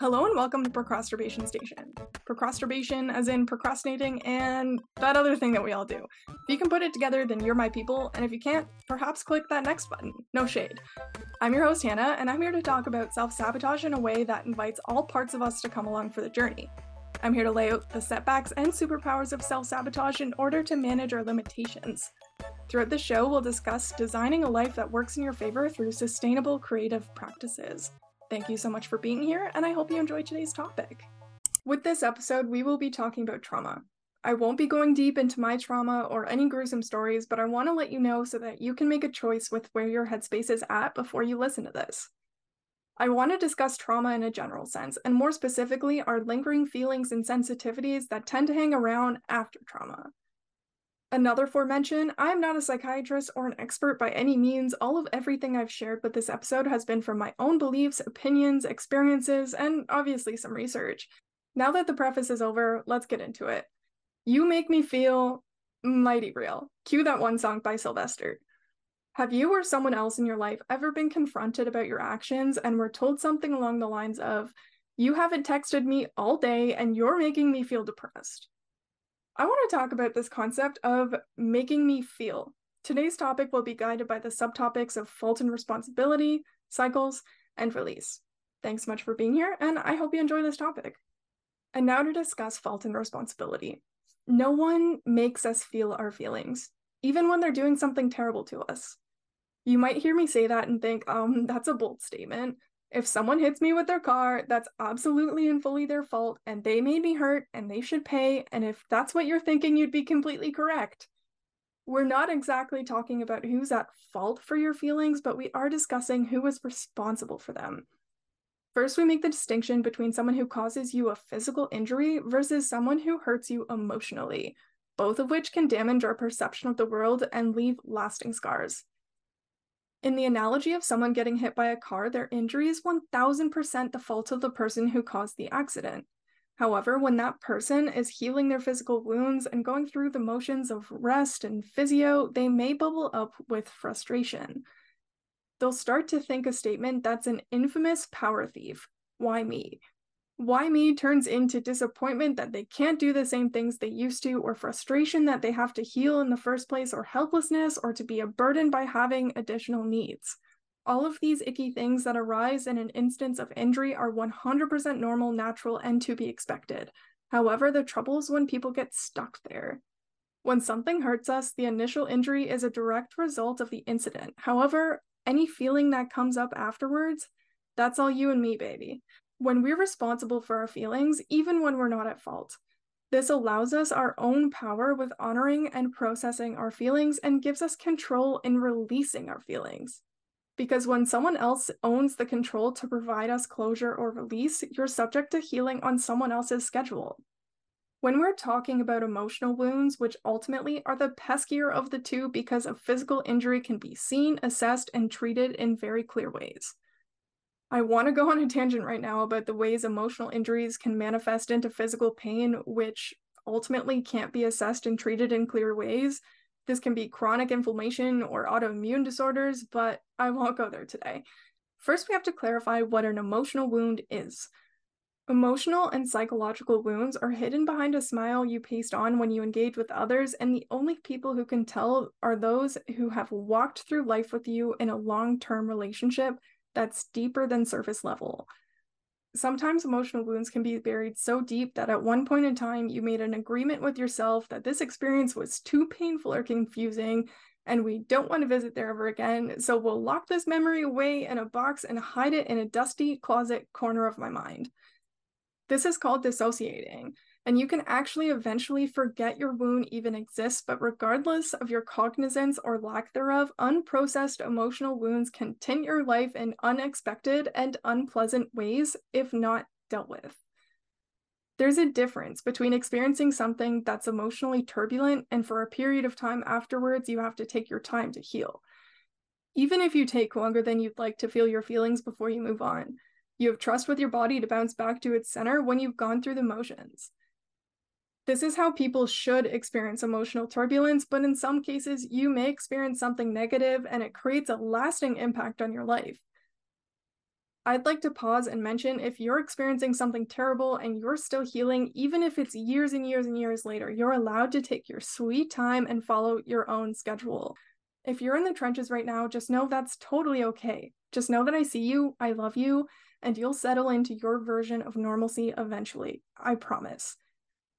Hello and welcome to Procrastination Station. Procrastination, as in procrastinating, and that other thing that we all do. If you can put it together, then you're my people, and if you can't, perhaps click that next button. No shade. I'm your host, Hannah, and I'm here to talk about self sabotage in a way that invites all parts of us to come along for the journey. I'm here to lay out the setbacks and superpowers of self sabotage in order to manage our limitations. Throughout the show, we'll discuss designing a life that works in your favor through sustainable creative practices. Thank you so much for being here, and I hope you enjoyed today's topic. With this episode, we will be talking about trauma. I won't be going deep into my trauma or any gruesome stories, but I want to let you know so that you can make a choice with where your headspace is at before you listen to this. I want to discuss trauma in a general sense, and more specifically, our lingering feelings and sensitivities that tend to hang around after trauma. Another foremention, I am not a psychiatrist or an expert by any means. All of everything I've shared with this episode has been from my own beliefs, opinions, experiences, and obviously some research. Now that the preface is over, let's get into it. You make me feel mighty real. Cue that one song by Sylvester. Have you or someone else in your life ever been confronted about your actions and were told something along the lines of, You haven't texted me all day and you're making me feel depressed? I want to talk about this concept of making me feel. Today's topic will be guided by the subtopics of fault and responsibility, cycles, and release. Thanks so much for being here, and I hope you enjoy this topic. And now to discuss fault and responsibility. No one makes us feel our feelings, even when they're doing something terrible to us. You might hear me say that and think, um, that's a bold statement. If someone hits me with their car, that's absolutely and fully their fault, and they made me hurt, and they should pay. And if that's what you're thinking, you'd be completely correct. We're not exactly talking about who's at fault for your feelings, but we are discussing who is responsible for them. First, we make the distinction between someone who causes you a physical injury versus someone who hurts you emotionally, both of which can damage our perception of the world and leave lasting scars. In the analogy of someone getting hit by a car, their injury is 1000% the fault of the person who caused the accident. However, when that person is healing their physical wounds and going through the motions of rest and physio, they may bubble up with frustration. They'll start to think a statement that's an infamous power thief. Why me? Why me turns into disappointment that they can't do the same things they used to, or frustration that they have to heal in the first place, or helplessness, or to be a burden by having additional needs. All of these icky things that arise in an instance of injury are 100% normal, natural, and to be expected. However, the trouble is when people get stuck there. When something hurts us, the initial injury is a direct result of the incident. However, any feeling that comes up afterwards, that's all you and me, baby when we're responsible for our feelings, even when we're not at fault. This allows us our own power with honoring and processing our feelings and gives us control in releasing our feelings. Because when someone else owns the control to provide us closure or release, you're subject to healing on someone else's schedule. When we're talking about emotional wounds, which ultimately are the peskier of the two because a physical injury can be seen, assessed, and treated in very clear ways. I want to go on a tangent right now about the ways emotional injuries can manifest into physical pain, which ultimately can't be assessed and treated in clear ways. This can be chronic inflammation or autoimmune disorders, but I won't go there today. First, we have to clarify what an emotional wound is. Emotional and psychological wounds are hidden behind a smile you paste on when you engage with others, and the only people who can tell are those who have walked through life with you in a long term relationship that's deeper than surface level. Sometimes emotional wounds can be buried so deep that at one point in time you made an agreement with yourself that this experience was too painful or confusing and we don't want to visit there ever again, so we'll lock this memory away in a box and hide it in a dusty closet corner of my mind. This is called dissociating, and you can actually eventually forget your wound even exists, but regardless of your cognizance or lack thereof, unprocessed emotional wounds can tint your life in unexpected and unpleasant ways if not dealt with. There's a difference between experiencing something that's emotionally turbulent and for a period of time afterwards, you have to take your time to heal. Even if you take longer than you'd like to feel your feelings before you move on, you have trust with your body to bounce back to its center when you've gone through the motions. This is how people should experience emotional turbulence, but in some cases, you may experience something negative and it creates a lasting impact on your life. I'd like to pause and mention if you're experiencing something terrible and you're still healing, even if it's years and years and years later, you're allowed to take your sweet time and follow your own schedule. If you're in the trenches right now, just know that's totally okay. Just know that I see you, I love you, and you'll settle into your version of normalcy eventually. I promise.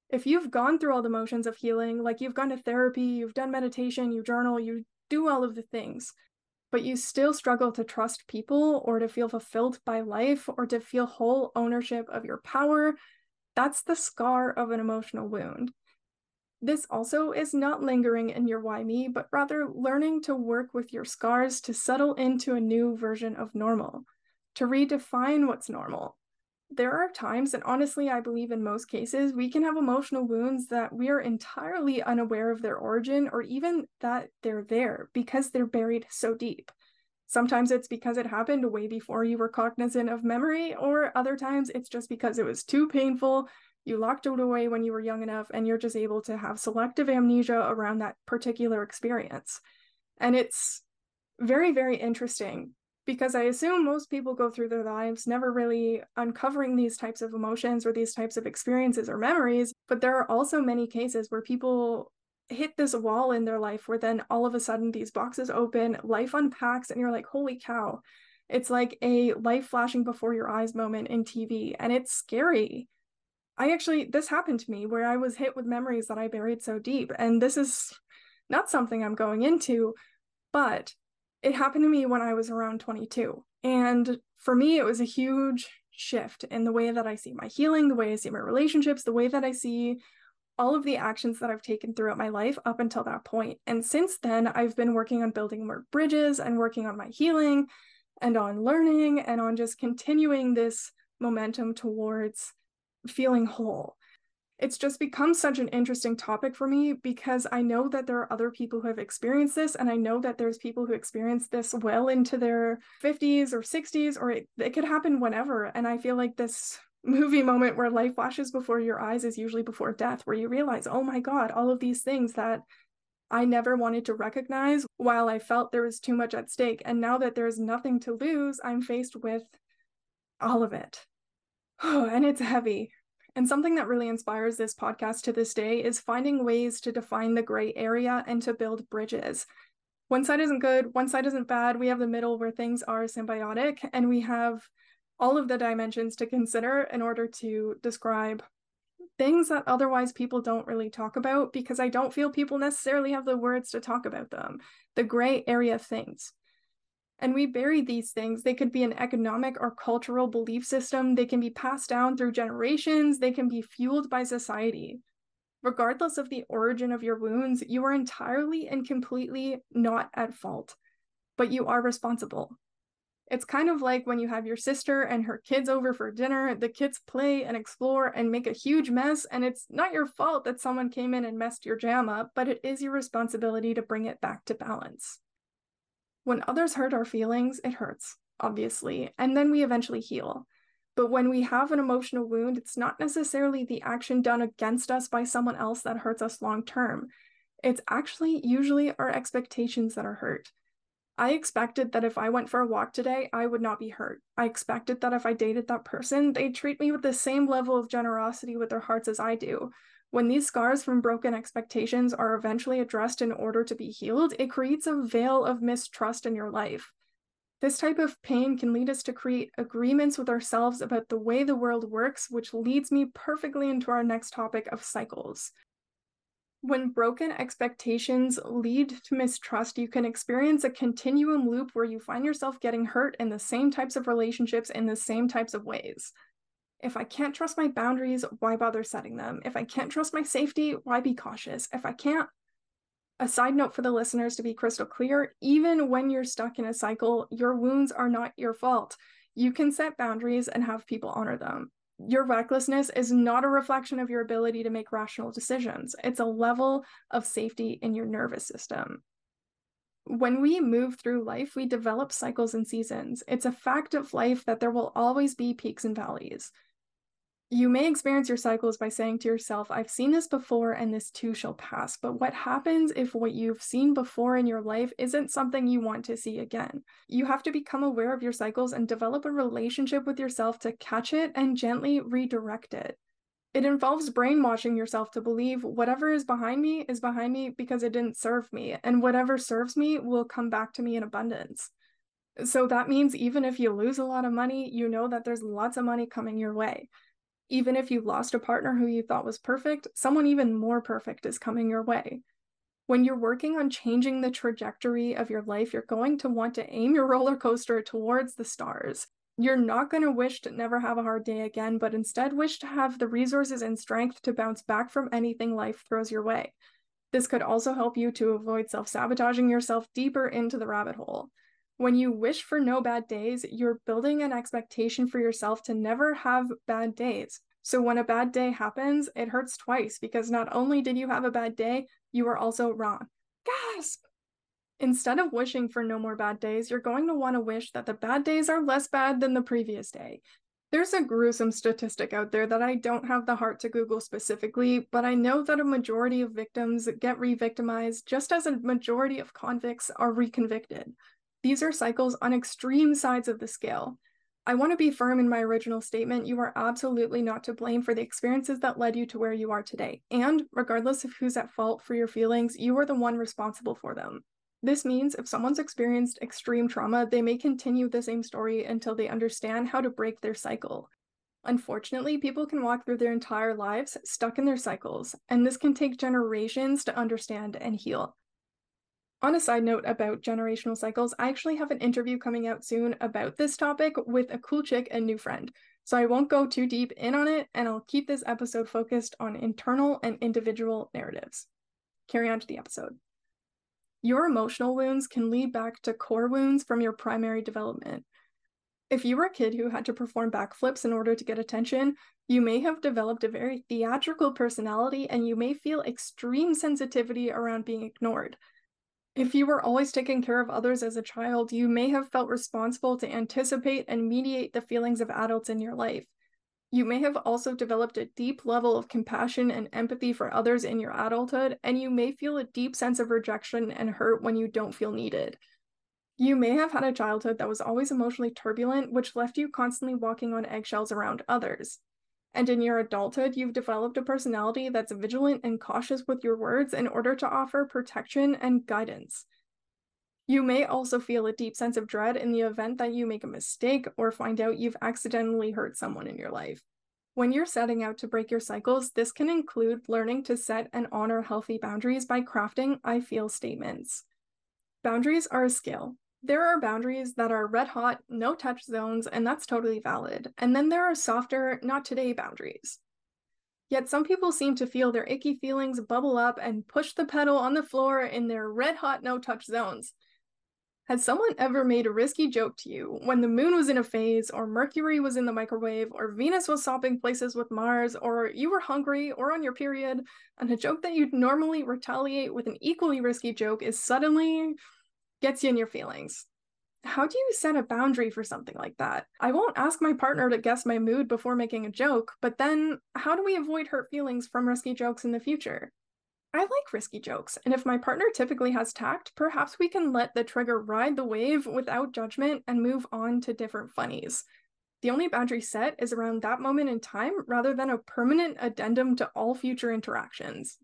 If you've gone through all the motions of healing, like you've gone to therapy, you've done meditation, you journal, you do all of the things, but you still struggle to trust people or to feel fulfilled by life or to feel whole ownership of your power, that's the scar of an emotional wound. This also is not lingering in your why me, but rather learning to work with your scars to settle into a new version of normal, to redefine what's normal. There are times, and honestly, I believe in most cases, we can have emotional wounds that we are entirely unaware of their origin or even that they're there because they're buried so deep. Sometimes it's because it happened way before you were cognizant of memory, or other times it's just because it was too painful you locked it away when you were young enough and you're just able to have selective amnesia around that particular experience and it's very very interesting because i assume most people go through their lives never really uncovering these types of emotions or these types of experiences or memories but there are also many cases where people hit this wall in their life where then all of a sudden these boxes open life unpacks and you're like holy cow it's like a life flashing before your eyes moment in tv and it's scary I actually, this happened to me where I was hit with memories that I buried so deep. And this is not something I'm going into, but it happened to me when I was around 22. And for me, it was a huge shift in the way that I see my healing, the way I see my relationships, the way that I see all of the actions that I've taken throughout my life up until that point. And since then, I've been working on building more bridges and working on my healing and on learning and on just continuing this momentum towards feeling whole. It's just become such an interesting topic for me because I know that there are other people who have experienced this, and I know that there's people who experience this well into their 50s or 60s, or it, it could happen whenever. And I feel like this movie moment where life flashes before your eyes is usually before death, where you realize, oh my God, all of these things that I never wanted to recognize while I felt there was too much at stake. And now that there's nothing to lose, I'm faced with all of it. Oh, and it's heavy. And something that really inspires this podcast to this day is finding ways to define the gray area and to build bridges. One side isn't good, one side isn't bad. We have the middle where things are symbiotic, and we have all of the dimensions to consider in order to describe things that otherwise people don't really talk about because I don't feel people necessarily have the words to talk about them. The gray area things. And we bury these things. They could be an economic or cultural belief system. They can be passed down through generations. They can be fueled by society. Regardless of the origin of your wounds, you are entirely and completely not at fault, but you are responsible. It's kind of like when you have your sister and her kids over for dinner, the kids play and explore and make a huge mess, and it's not your fault that someone came in and messed your jam up, but it is your responsibility to bring it back to balance. When others hurt our feelings, it hurts, obviously, and then we eventually heal. But when we have an emotional wound, it's not necessarily the action done against us by someone else that hurts us long term. It's actually usually our expectations that are hurt. I expected that if I went for a walk today, I would not be hurt. I expected that if I dated that person, they'd treat me with the same level of generosity with their hearts as I do. When these scars from broken expectations are eventually addressed in order to be healed, it creates a veil of mistrust in your life. This type of pain can lead us to create agreements with ourselves about the way the world works, which leads me perfectly into our next topic of cycles. When broken expectations lead to mistrust, you can experience a continuum loop where you find yourself getting hurt in the same types of relationships in the same types of ways. If I can't trust my boundaries, why bother setting them? If I can't trust my safety, why be cautious? If I can't, a side note for the listeners to be crystal clear even when you're stuck in a cycle, your wounds are not your fault. You can set boundaries and have people honor them. Your recklessness is not a reflection of your ability to make rational decisions, it's a level of safety in your nervous system. When we move through life, we develop cycles and seasons. It's a fact of life that there will always be peaks and valleys. You may experience your cycles by saying to yourself, I've seen this before and this too shall pass. But what happens if what you've seen before in your life isn't something you want to see again? You have to become aware of your cycles and develop a relationship with yourself to catch it and gently redirect it. It involves brainwashing yourself to believe whatever is behind me is behind me because it didn't serve me, and whatever serves me will come back to me in abundance. So that means even if you lose a lot of money, you know that there's lots of money coming your way even if you've lost a partner who you thought was perfect, someone even more perfect is coming your way. When you're working on changing the trajectory of your life, you're going to want to aim your roller coaster towards the stars. You're not going to wish to never have a hard day again, but instead wish to have the resources and strength to bounce back from anything life throws your way. This could also help you to avoid self sabotaging yourself deeper into the rabbit hole. When you wish for no bad days, you're building an expectation for yourself to never have bad days. So when a bad day happens, it hurts twice because not only did you have a bad day, you were also wrong. Gasp! Instead of wishing for no more bad days, you're going to want to wish that the bad days are less bad than the previous day. There's a gruesome statistic out there that I don't have the heart to Google specifically, but I know that a majority of victims get re victimized just as a majority of convicts are reconvicted. These are cycles on extreme sides of the scale. I want to be firm in my original statement. You are absolutely not to blame for the experiences that led you to where you are today. And regardless of who's at fault for your feelings, you are the one responsible for them. This means if someone's experienced extreme trauma, they may continue the same story until they understand how to break their cycle. Unfortunately, people can walk through their entire lives stuck in their cycles, and this can take generations to understand and heal. On a side note about generational cycles, I actually have an interview coming out soon about this topic with a cool chick and new friend. So I won't go too deep in on it, and I'll keep this episode focused on internal and individual narratives. Carry on to the episode. Your emotional wounds can lead back to core wounds from your primary development. If you were a kid who had to perform backflips in order to get attention, you may have developed a very theatrical personality and you may feel extreme sensitivity around being ignored. If you were always taking care of others as a child, you may have felt responsible to anticipate and mediate the feelings of adults in your life. You may have also developed a deep level of compassion and empathy for others in your adulthood, and you may feel a deep sense of rejection and hurt when you don't feel needed. You may have had a childhood that was always emotionally turbulent, which left you constantly walking on eggshells around others. And in your adulthood, you've developed a personality that's vigilant and cautious with your words in order to offer protection and guidance. You may also feel a deep sense of dread in the event that you make a mistake or find out you've accidentally hurt someone in your life. When you're setting out to break your cycles, this can include learning to set and honor healthy boundaries by crafting I feel statements. Boundaries are a skill, there are boundaries that are red hot, no touch zones, and that's totally valid. And then there are softer, not today boundaries. Yet some people seem to feel their icky feelings bubble up and push the pedal on the floor in their red hot, no touch zones. Has someone ever made a risky joke to you when the moon was in a phase, or Mercury was in the microwave, or Venus was swapping places with Mars, or you were hungry or on your period, and a joke that you'd normally retaliate with an equally risky joke is suddenly gets you in your feelings. How do you set a boundary for something like that? I won't ask my partner to guess my mood before making a joke, but then how do we avoid hurt feelings from risky jokes in the future? I like risky jokes, and if my partner typically has tact, perhaps we can let the trigger ride the wave without judgment and move on to different funnies. The only boundary set is around that moment in time rather than a permanent addendum to all future interactions.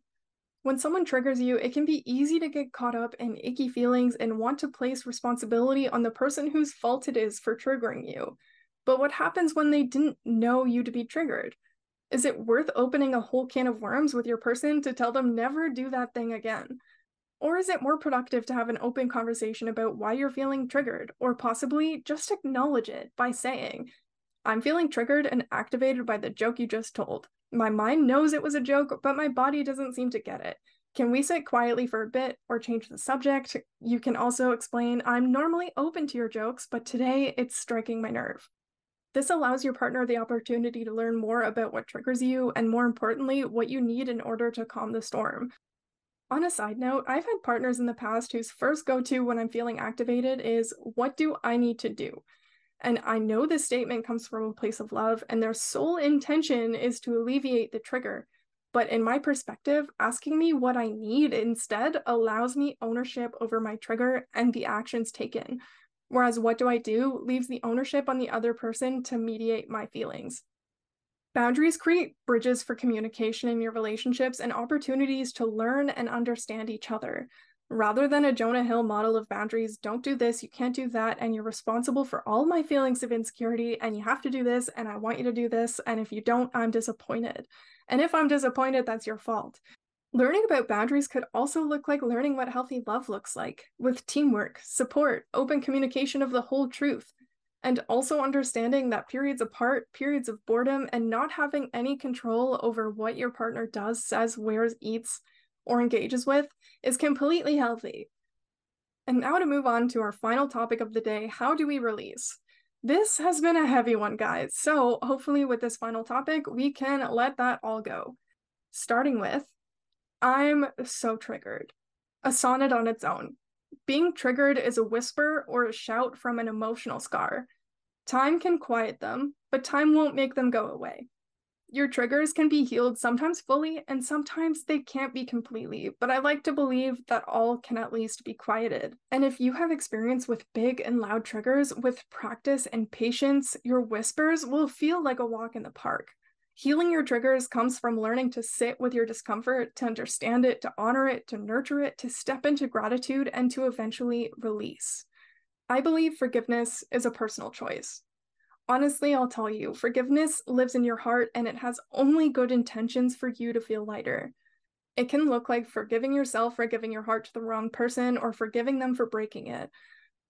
When someone triggers you, it can be easy to get caught up in icky feelings and want to place responsibility on the person whose fault it is for triggering you. But what happens when they didn't know you to be triggered? Is it worth opening a whole can of worms with your person to tell them never do that thing again? Or is it more productive to have an open conversation about why you're feeling triggered, or possibly just acknowledge it by saying, I'm feeling triggered and activated by the joke you just told. My mind knows it was a joke, but my body doesn't seem to get it. Can we sit quietly for a bit or change the subject? You can also explain, I'm normally open to your jokes, but today it's striking my nerve. This allows your partner the opportunity to learn more about what triggers you and, more importantly, what you need in order to calm the storm. On a side note, I've had partners in the past whose first go to when I'm feeling activated is, What do I need to do? And I know this statement comes from a place of love, and their sole intention is to alleviate the trigger. But in my perspective, asking me what I need instead allows me ownership over my trigger and the actions taken. Whereas what do I do leaves the ownership on the other person to mediate my feelings. Boundaries create bridges for communication in your relationships and opportunities to learn and understand each other. Rather than a Jonah Hill model of boundaries, don't do this, you can't do that, and you're responsible for all my feelings of insecurity, and you have to do this, and I want you to do this, and if you don't, I'm disappointed. And if I'm disappointed, that's your fault. Learning about boundaries could also look like learning what healthy love looks like, with teamwork, support, open communication of the whole truth, and also understanding that periods apart, periods of boredom, and not having any control over what your partner does, says, wears, eats, or engages with is completely healthy. And now to move on to our final topic of the day how do we release? This has been a heavy one, guys. So, hopefully, with this final topic, we can let that all go. Starting with, I'm so triggered. A sonnet on its own. Being triggered is a whisper or a shout from an emotional scar. Time can quiet them, but time won't make them go away your triggers can be healed sometimes fully and sometimes they can't be completely, but I like to believe that all can at least be quieted. And if you have experience with big and loud triggers, with practice and patience, your whispers will feel like a walk in the park. Healing your triggers comes from learning to sit with your discomfort, to understand it, to honor it, to nurture it, to step into gratitude, and to eventually release. I believe forgiveness is a personal choice. Honestly, I'll tell you, forgiveness lives in your heart and it has only good intentions for you to feel lighter. It can look like forgiving yourself for giving your heart to the wrong person or forgiving them for breaking it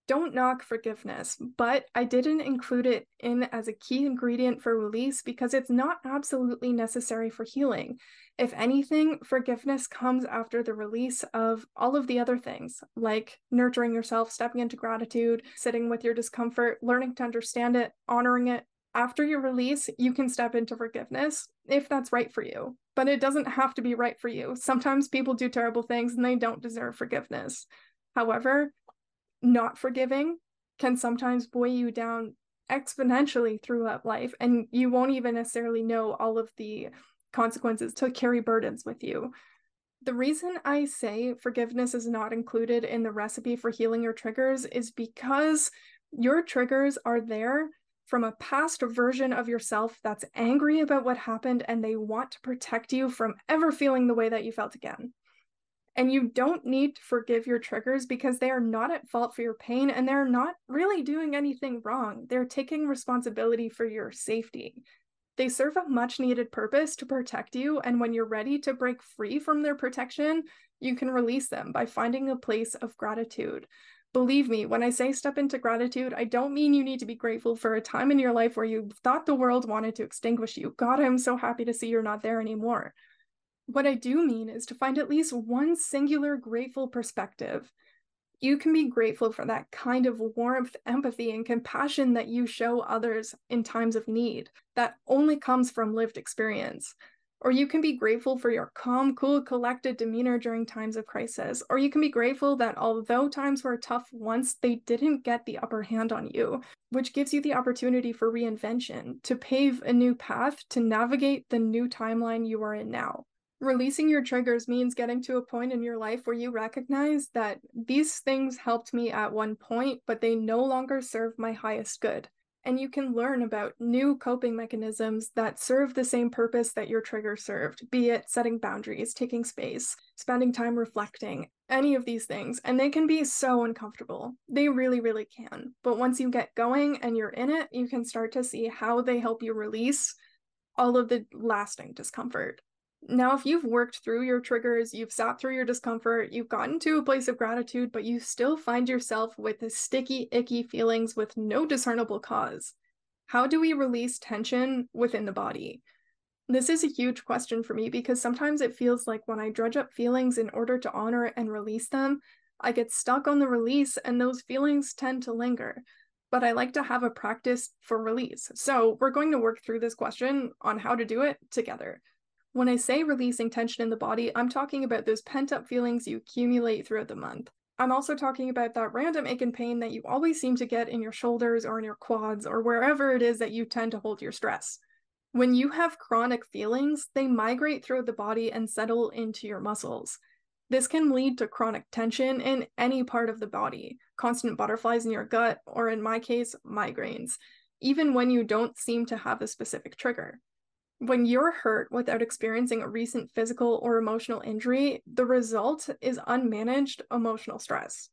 don't knock forgiveness, but I didn't include it in as a key ingredient for release because it's not absolutely necessary for healing. If anything, forgiveness comes after the release of all of the other things, like nurturing yourself, stepping into gratitude, sitting with your discomfort, learning to understand it, honoring it. After your release, you can step into forgiveness if that's right for you, but it doesn't have to be right for you. Sometimes people do terrible things and they don't deserve forgiveness. However, not forgiving can sometimes weigh you down exponentially throughout life and you won't even necessarily know all of the consequences to carry burdens with you. The reason I say forgiveness is not included in the recipe for healing your triggers is because your triggers are there from a past version of yourself that's angry about what happened and they want to protect you from ever feeling the way that you felt again. And you don't need to forgive your triggers because they are not at fault for your pain and they're not really doing anything wrong. They're taking responsibility for your safety. They serve a much needed purpose to protect you. And when you're ready to break free from their protection, you can release them by finding a place of gratitude. Believe me, when I say step into gratitude, I don't mean you need to be grateful for a time in your life where you thought the world wanted to extinguish you. God, I'm so happy to see you're not there anymore. What I do mean is to find at least one singular grateful perspective. You can be grateful for that kind of warmth, empathy, and compassion that you show others in times of need that only comes from lived experience. Or you can be grateful for your calm, cool, collected demeanor during times of crisis. Or you can be grateful that although times were tough once, they didn't get the upper hand on you, which gives you the opportunity for reinvention, to pave a new path to navigate the new timeline you are in now. Releasing your triggers means getting to a point in your life where you recognize that these things helped me at one point, but they no longer serve my highest good. And you can learn about new coping mechanisms that serve the same purpose that your trigger served, be it setting boundaries, taking space, spending time reflecting, any of these things. And they can be so uncomfortable. They really, really can. But once you get going and you're in it, you can start to see how they help you release all of the lasting discomfort. Now, if you've worked through your triggers, you've sat through your discomfort, you've gotten to a place of gratitude, but you still find yourself with sticky, icky feelings with no discernible cause, how do we release tension within the body? This is a huge question for me because sometimes it feels like when I dredge up feelings in order to honor and release them, I get stuck on the release and those feelings tend to linger. But I like to have a practice for release. So we're going to work through this question on how to do it together. When I say releasing tension in the body, I'm talking about those pent up feelings you accumulate throughout the month. I'm also talking about that random ache and pain that you always seem to get in your shoulders or in your quads or wherever it is that you tend to hold your stress. When you have chronic feelings, they migrate through the body and settle into your muscles. This can lead to chronic tension in any part of the body, constant butterflies in your gut, or in my case, migraines, even when you don't seem to have a specific trigger. When you're hurt without experiencing a recent physical or emotional injury, the result is unmanaged emotional stress.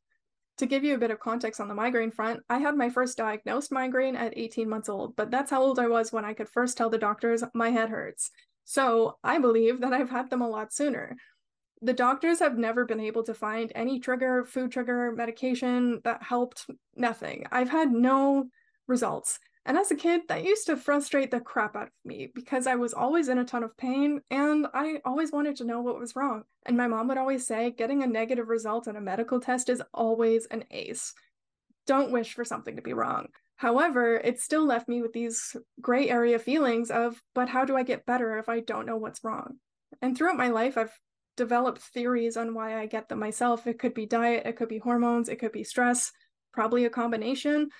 To give you a bit of context on the migraine front, I had my first diagnosed migraine at 18 months old, but that's how old I was when I could first tell the doctors my head hurts. So I believe that I've had them a lot sooner. The doctors have never been able to find any trigger, food trigger, medication that helped, nothing. I've had no results. And as a kid, that used to frustrate the crap out of me because I was always in a ton of pain and I always wanted to know what was wrong. And my mom would always say, getting a negative result on a medical test is always an ace. Don't wish for something to be wrong. However, it still left me with these gray area feelings of, but how do I get better if I don't know what's wrong? And throughout my life, I've developed theories on why I get them myself. It could be diet, it could be hormones, it could be stress, probably a combination.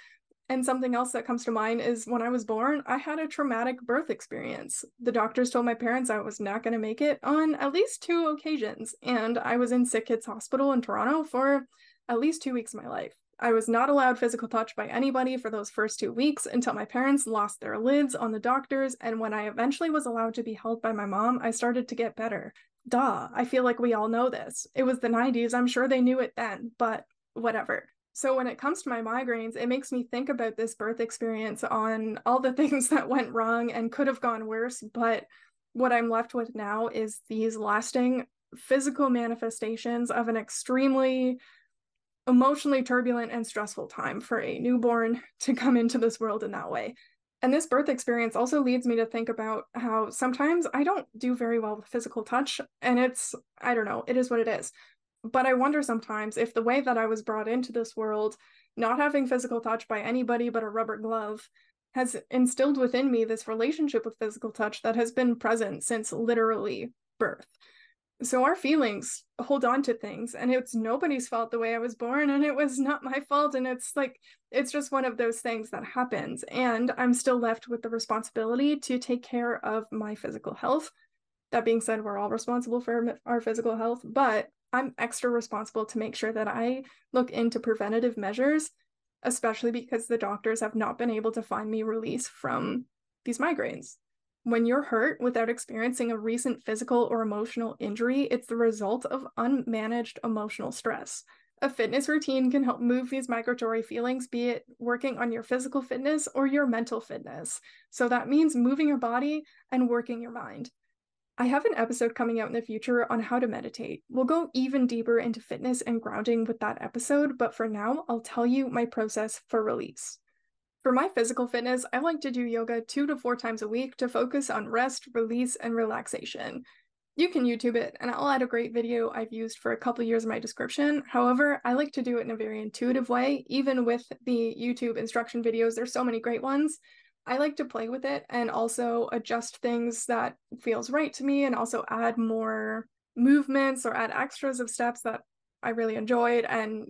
And something else that comes to mind is when I was born, I had a traumatic birth experience. The doctors told my parents I was not going to make it on at least two occasions, and I was in Sick Kids Hospital in Toronto for at least two weeks of my life. I was not allowed physical touch by anybody for those first two weeks until my parents lost their lids on the doctors, and when I eventually was allowed to be held by my mom, I started to get better. Duh, I feel like we all know this. It was the 90s, I'm sure they knew it then, but whatever so when it comes to my migraines it makes me think about this birth experience on all the things that went wrong and could have gone worse but what i'm left with now is these lasting physical manifestations of an extremely emotionally turbulent and stressful time for a newborn to come into this world in that way and this birth experience also leads me to think about how sometimes I don't do very well with physical touch. And it's, I don't know, it is what it is. But I wonder sometimes if the way that I was brought into this world, not having physical touch by anybody but a rubber glove, has instilled within me this relationship with physical touch that has been present since literally birth. So our feelings hold on to things, and it's nobody's fault the way I was born, and it was not my fault. And it's like, it's just one of those things that happens. And I'm still left with the responsibility to take care of my physical health. That being said, we're all responsible for our physical health, but I'm extra responsible to make sure that I look into preventative measures, especially because the doctors have not been able to find me release from these migraines. When you're hurt without experiencing a recent physical or emotional injury, it's the result of unmanaged emotional stress. A fitness routine can help move these migratory feelings, be it working on your physical fitness or your mental fitness. So that means moving your body and working your mind. I have an episode coming out in the future on how to meditate. We'll go even deeper into fitness and grounding with that episode, but for now, I'll tell you my process for release. For my physical fitness, I like to do yoga two to four times a week to focus on rest, release, and relaxation. You can YouTube it, and I'll add a great video I've used for a couple years in my description. However, I like to do it in a very intuitive way, even with the YouTube instruction videos. There's so many great ones. I like to play with it and also adjust things that feels right to me and also add more movements or add extras of steps that I really enjoyed and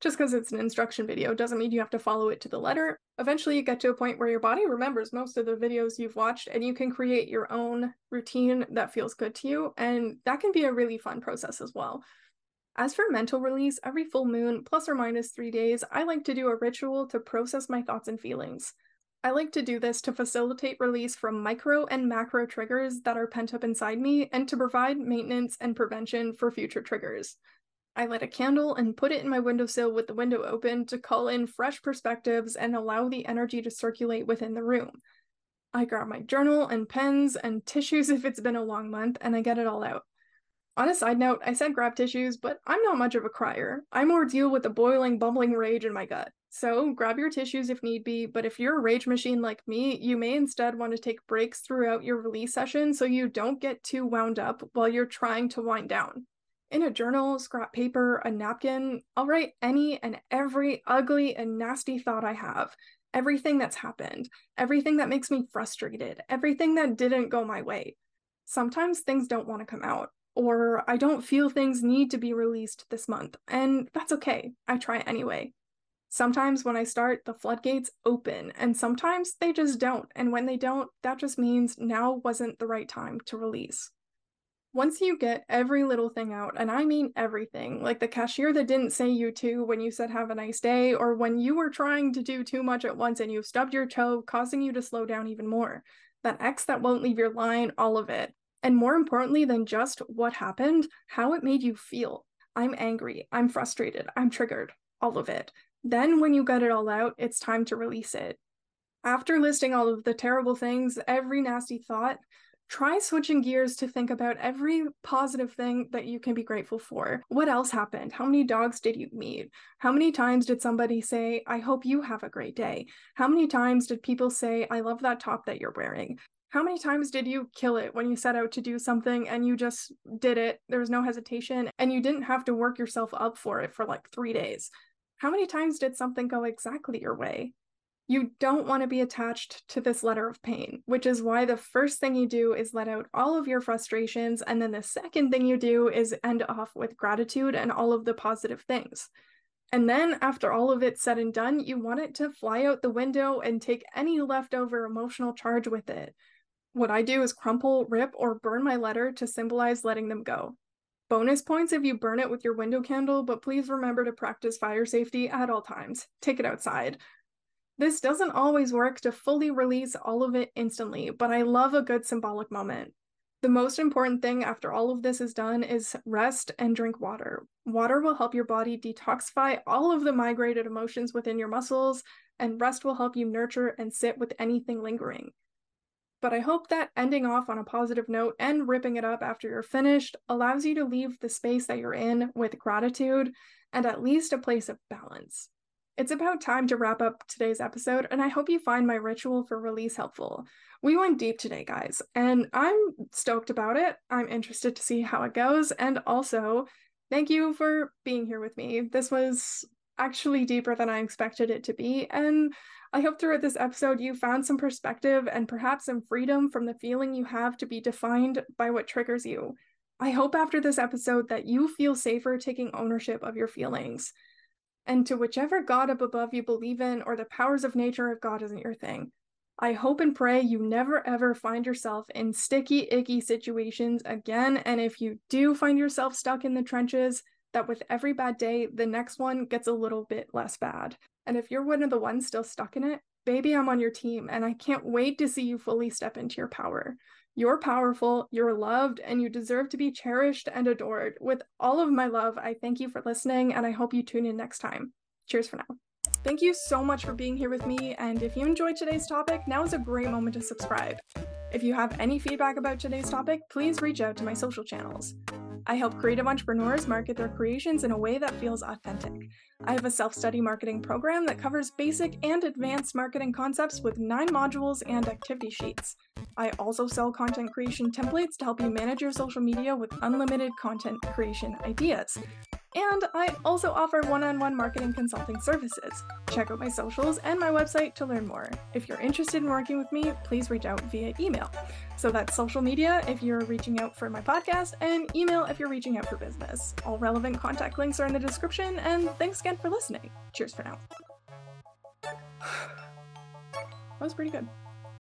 just because it's an instruction video doesn't mean you have to follow it to the letter. Eventually you get to a point where your body remembers most of the videos you've watched and you can create your own routine that feels good to you and that can be a really fun process as well. As for mental release, every full moon, plus or minus three days, I like to do a ritual to process my thoughts and feelings. I like to do this to facilitate release from micro and macro triggers that are pent up inside me and to provide maintenance and prevention for future triggers. I light a candle and put it in my windowsill with the window open to call in fresh perspectives and allow the energy to circulate within the room. I grab my journal and pens and tissues if it's been a long month and I get it all out. On a side note, I said grab tissues, but I'm not much of a crier. I more deal with the boiling, bubbling rage in my gut. So grab your tissues if need be, but if you're a rage machine like me, you may instead want to take breaks throughout your release session so you don't get too wound up while you're trying to wind down. In a journal, scrap paper, a napkin, I'll write any and every ugly and nasty thought I have, everything that's happened, everything that makes me frustrated, everything that didn't go my way. Sometimes things don't want to come out, Or I don't feel things need to be released this month, and that's okay. I try anyway. Sometimes when I start, the floodgates open, and sometimes they just don't. And when they don't, that just means now wasn't the right time to release. Once you get every little thing out, and I mean everything, like the cashier that didn't say you to when you said have a nice day, or when you were trying to do too much at once and you stubbed your toe, causing you to slow down even more, that X that won't leave your line, all of it. And more importantly than just what happened, how it made you feel. I'm angry, I'm frustrated, I'm triggered, all of it. Then, when you get it all out, it's time to release it. After listing all of the terrible things, every nasty thought, try switching gears to think about every positive thing that you can be grateful for. What else happened? How many dogs did you meet? How many times did somebody say, I hope you have a great day? How many times did people say, I love that top that you're wearing? How many times did you kill it when you set out to do something and you just did it? There was no hesitation and you didn't have to work yourself up for it for like three days. How many times did something go exactly your way? You don't want to be attached to this letter of pain, which is why the first thing you do is let out all of your frustrations. And then the second thing you do is end off with gratitude and all of the positive things. And then, after all of it's said and done, you want it to fly out the window and take any leftover emotional charge with it. What I do is crumple, rip, or burn my letter to symbolize letting them go. Bonus points if you burn it with your window candle, but please remember to practice fire safety at all times. Take it outside. This doesn't always work to fully release all of it instantly, but I love a good symbolic moment. The most important thing after all of this is done is rest and drink water. Water will help your body detoxify all of the migrated emotions within your muscles, and rest will help you nurture and sit with anything lingering. But I hope that ending off on a positive note and ripping it up after you're finished allows you to leave the space that you're in with gratitude and at least a place of balance. It's about time to wrap up today's episode, and I hope you find my ritual for release helpful. We went deep today, guys, and I'm stoked about it. I'm interested to see how it goes, and also, thank you for being here with me. This was actually deeper than I expected it to be, and I hope throughout this episode you found some perspective and perhaps some freedom from the feeling you have to be defined by what triggers you. I hope after this episode that you feel safer taking ownership of your feelings. And to whichever God up above you believe in, or the powers of nature if God isn't your thing, I hope and pray you never ever find yourself in sticky, icky situations again. And if you do find yourself stuck in the trenches, that with every bad day, the next one gets a little bit less bad. And if you're one of the ones still stuck in it, baby, I'm on your team and I can't wait to see you fully step into your power. You're powerful, you're loved, and you deserve to be cherished and adored. With all of my love, I thank you for listening and I hope you tune in next time. Cheers for now. Thank you so much for being here with me, and if you enjoyed today's topic, now is a great moment to subscribe. If you have any feedback about today's topic, please reach out to my social channels. I help creative entrepreneurs market their creations in a way that feels authentic. I have a self study marketing program that covers basic and advanced marketing concepts with nine modules and activity sheets. I also sell content creation templates to help you manage your social media with unlimited content creation ideas. And I also offer one on one marketing consulting services. Check out my socials and my website to learn more. If you're interested in working with me, please reach out via email. So that's social media if you're reaching out for my podcast, and email if you're reaching out for business. All relevant contact links are in the description, and thanks again for listening. Cheers for now. that was pretty good.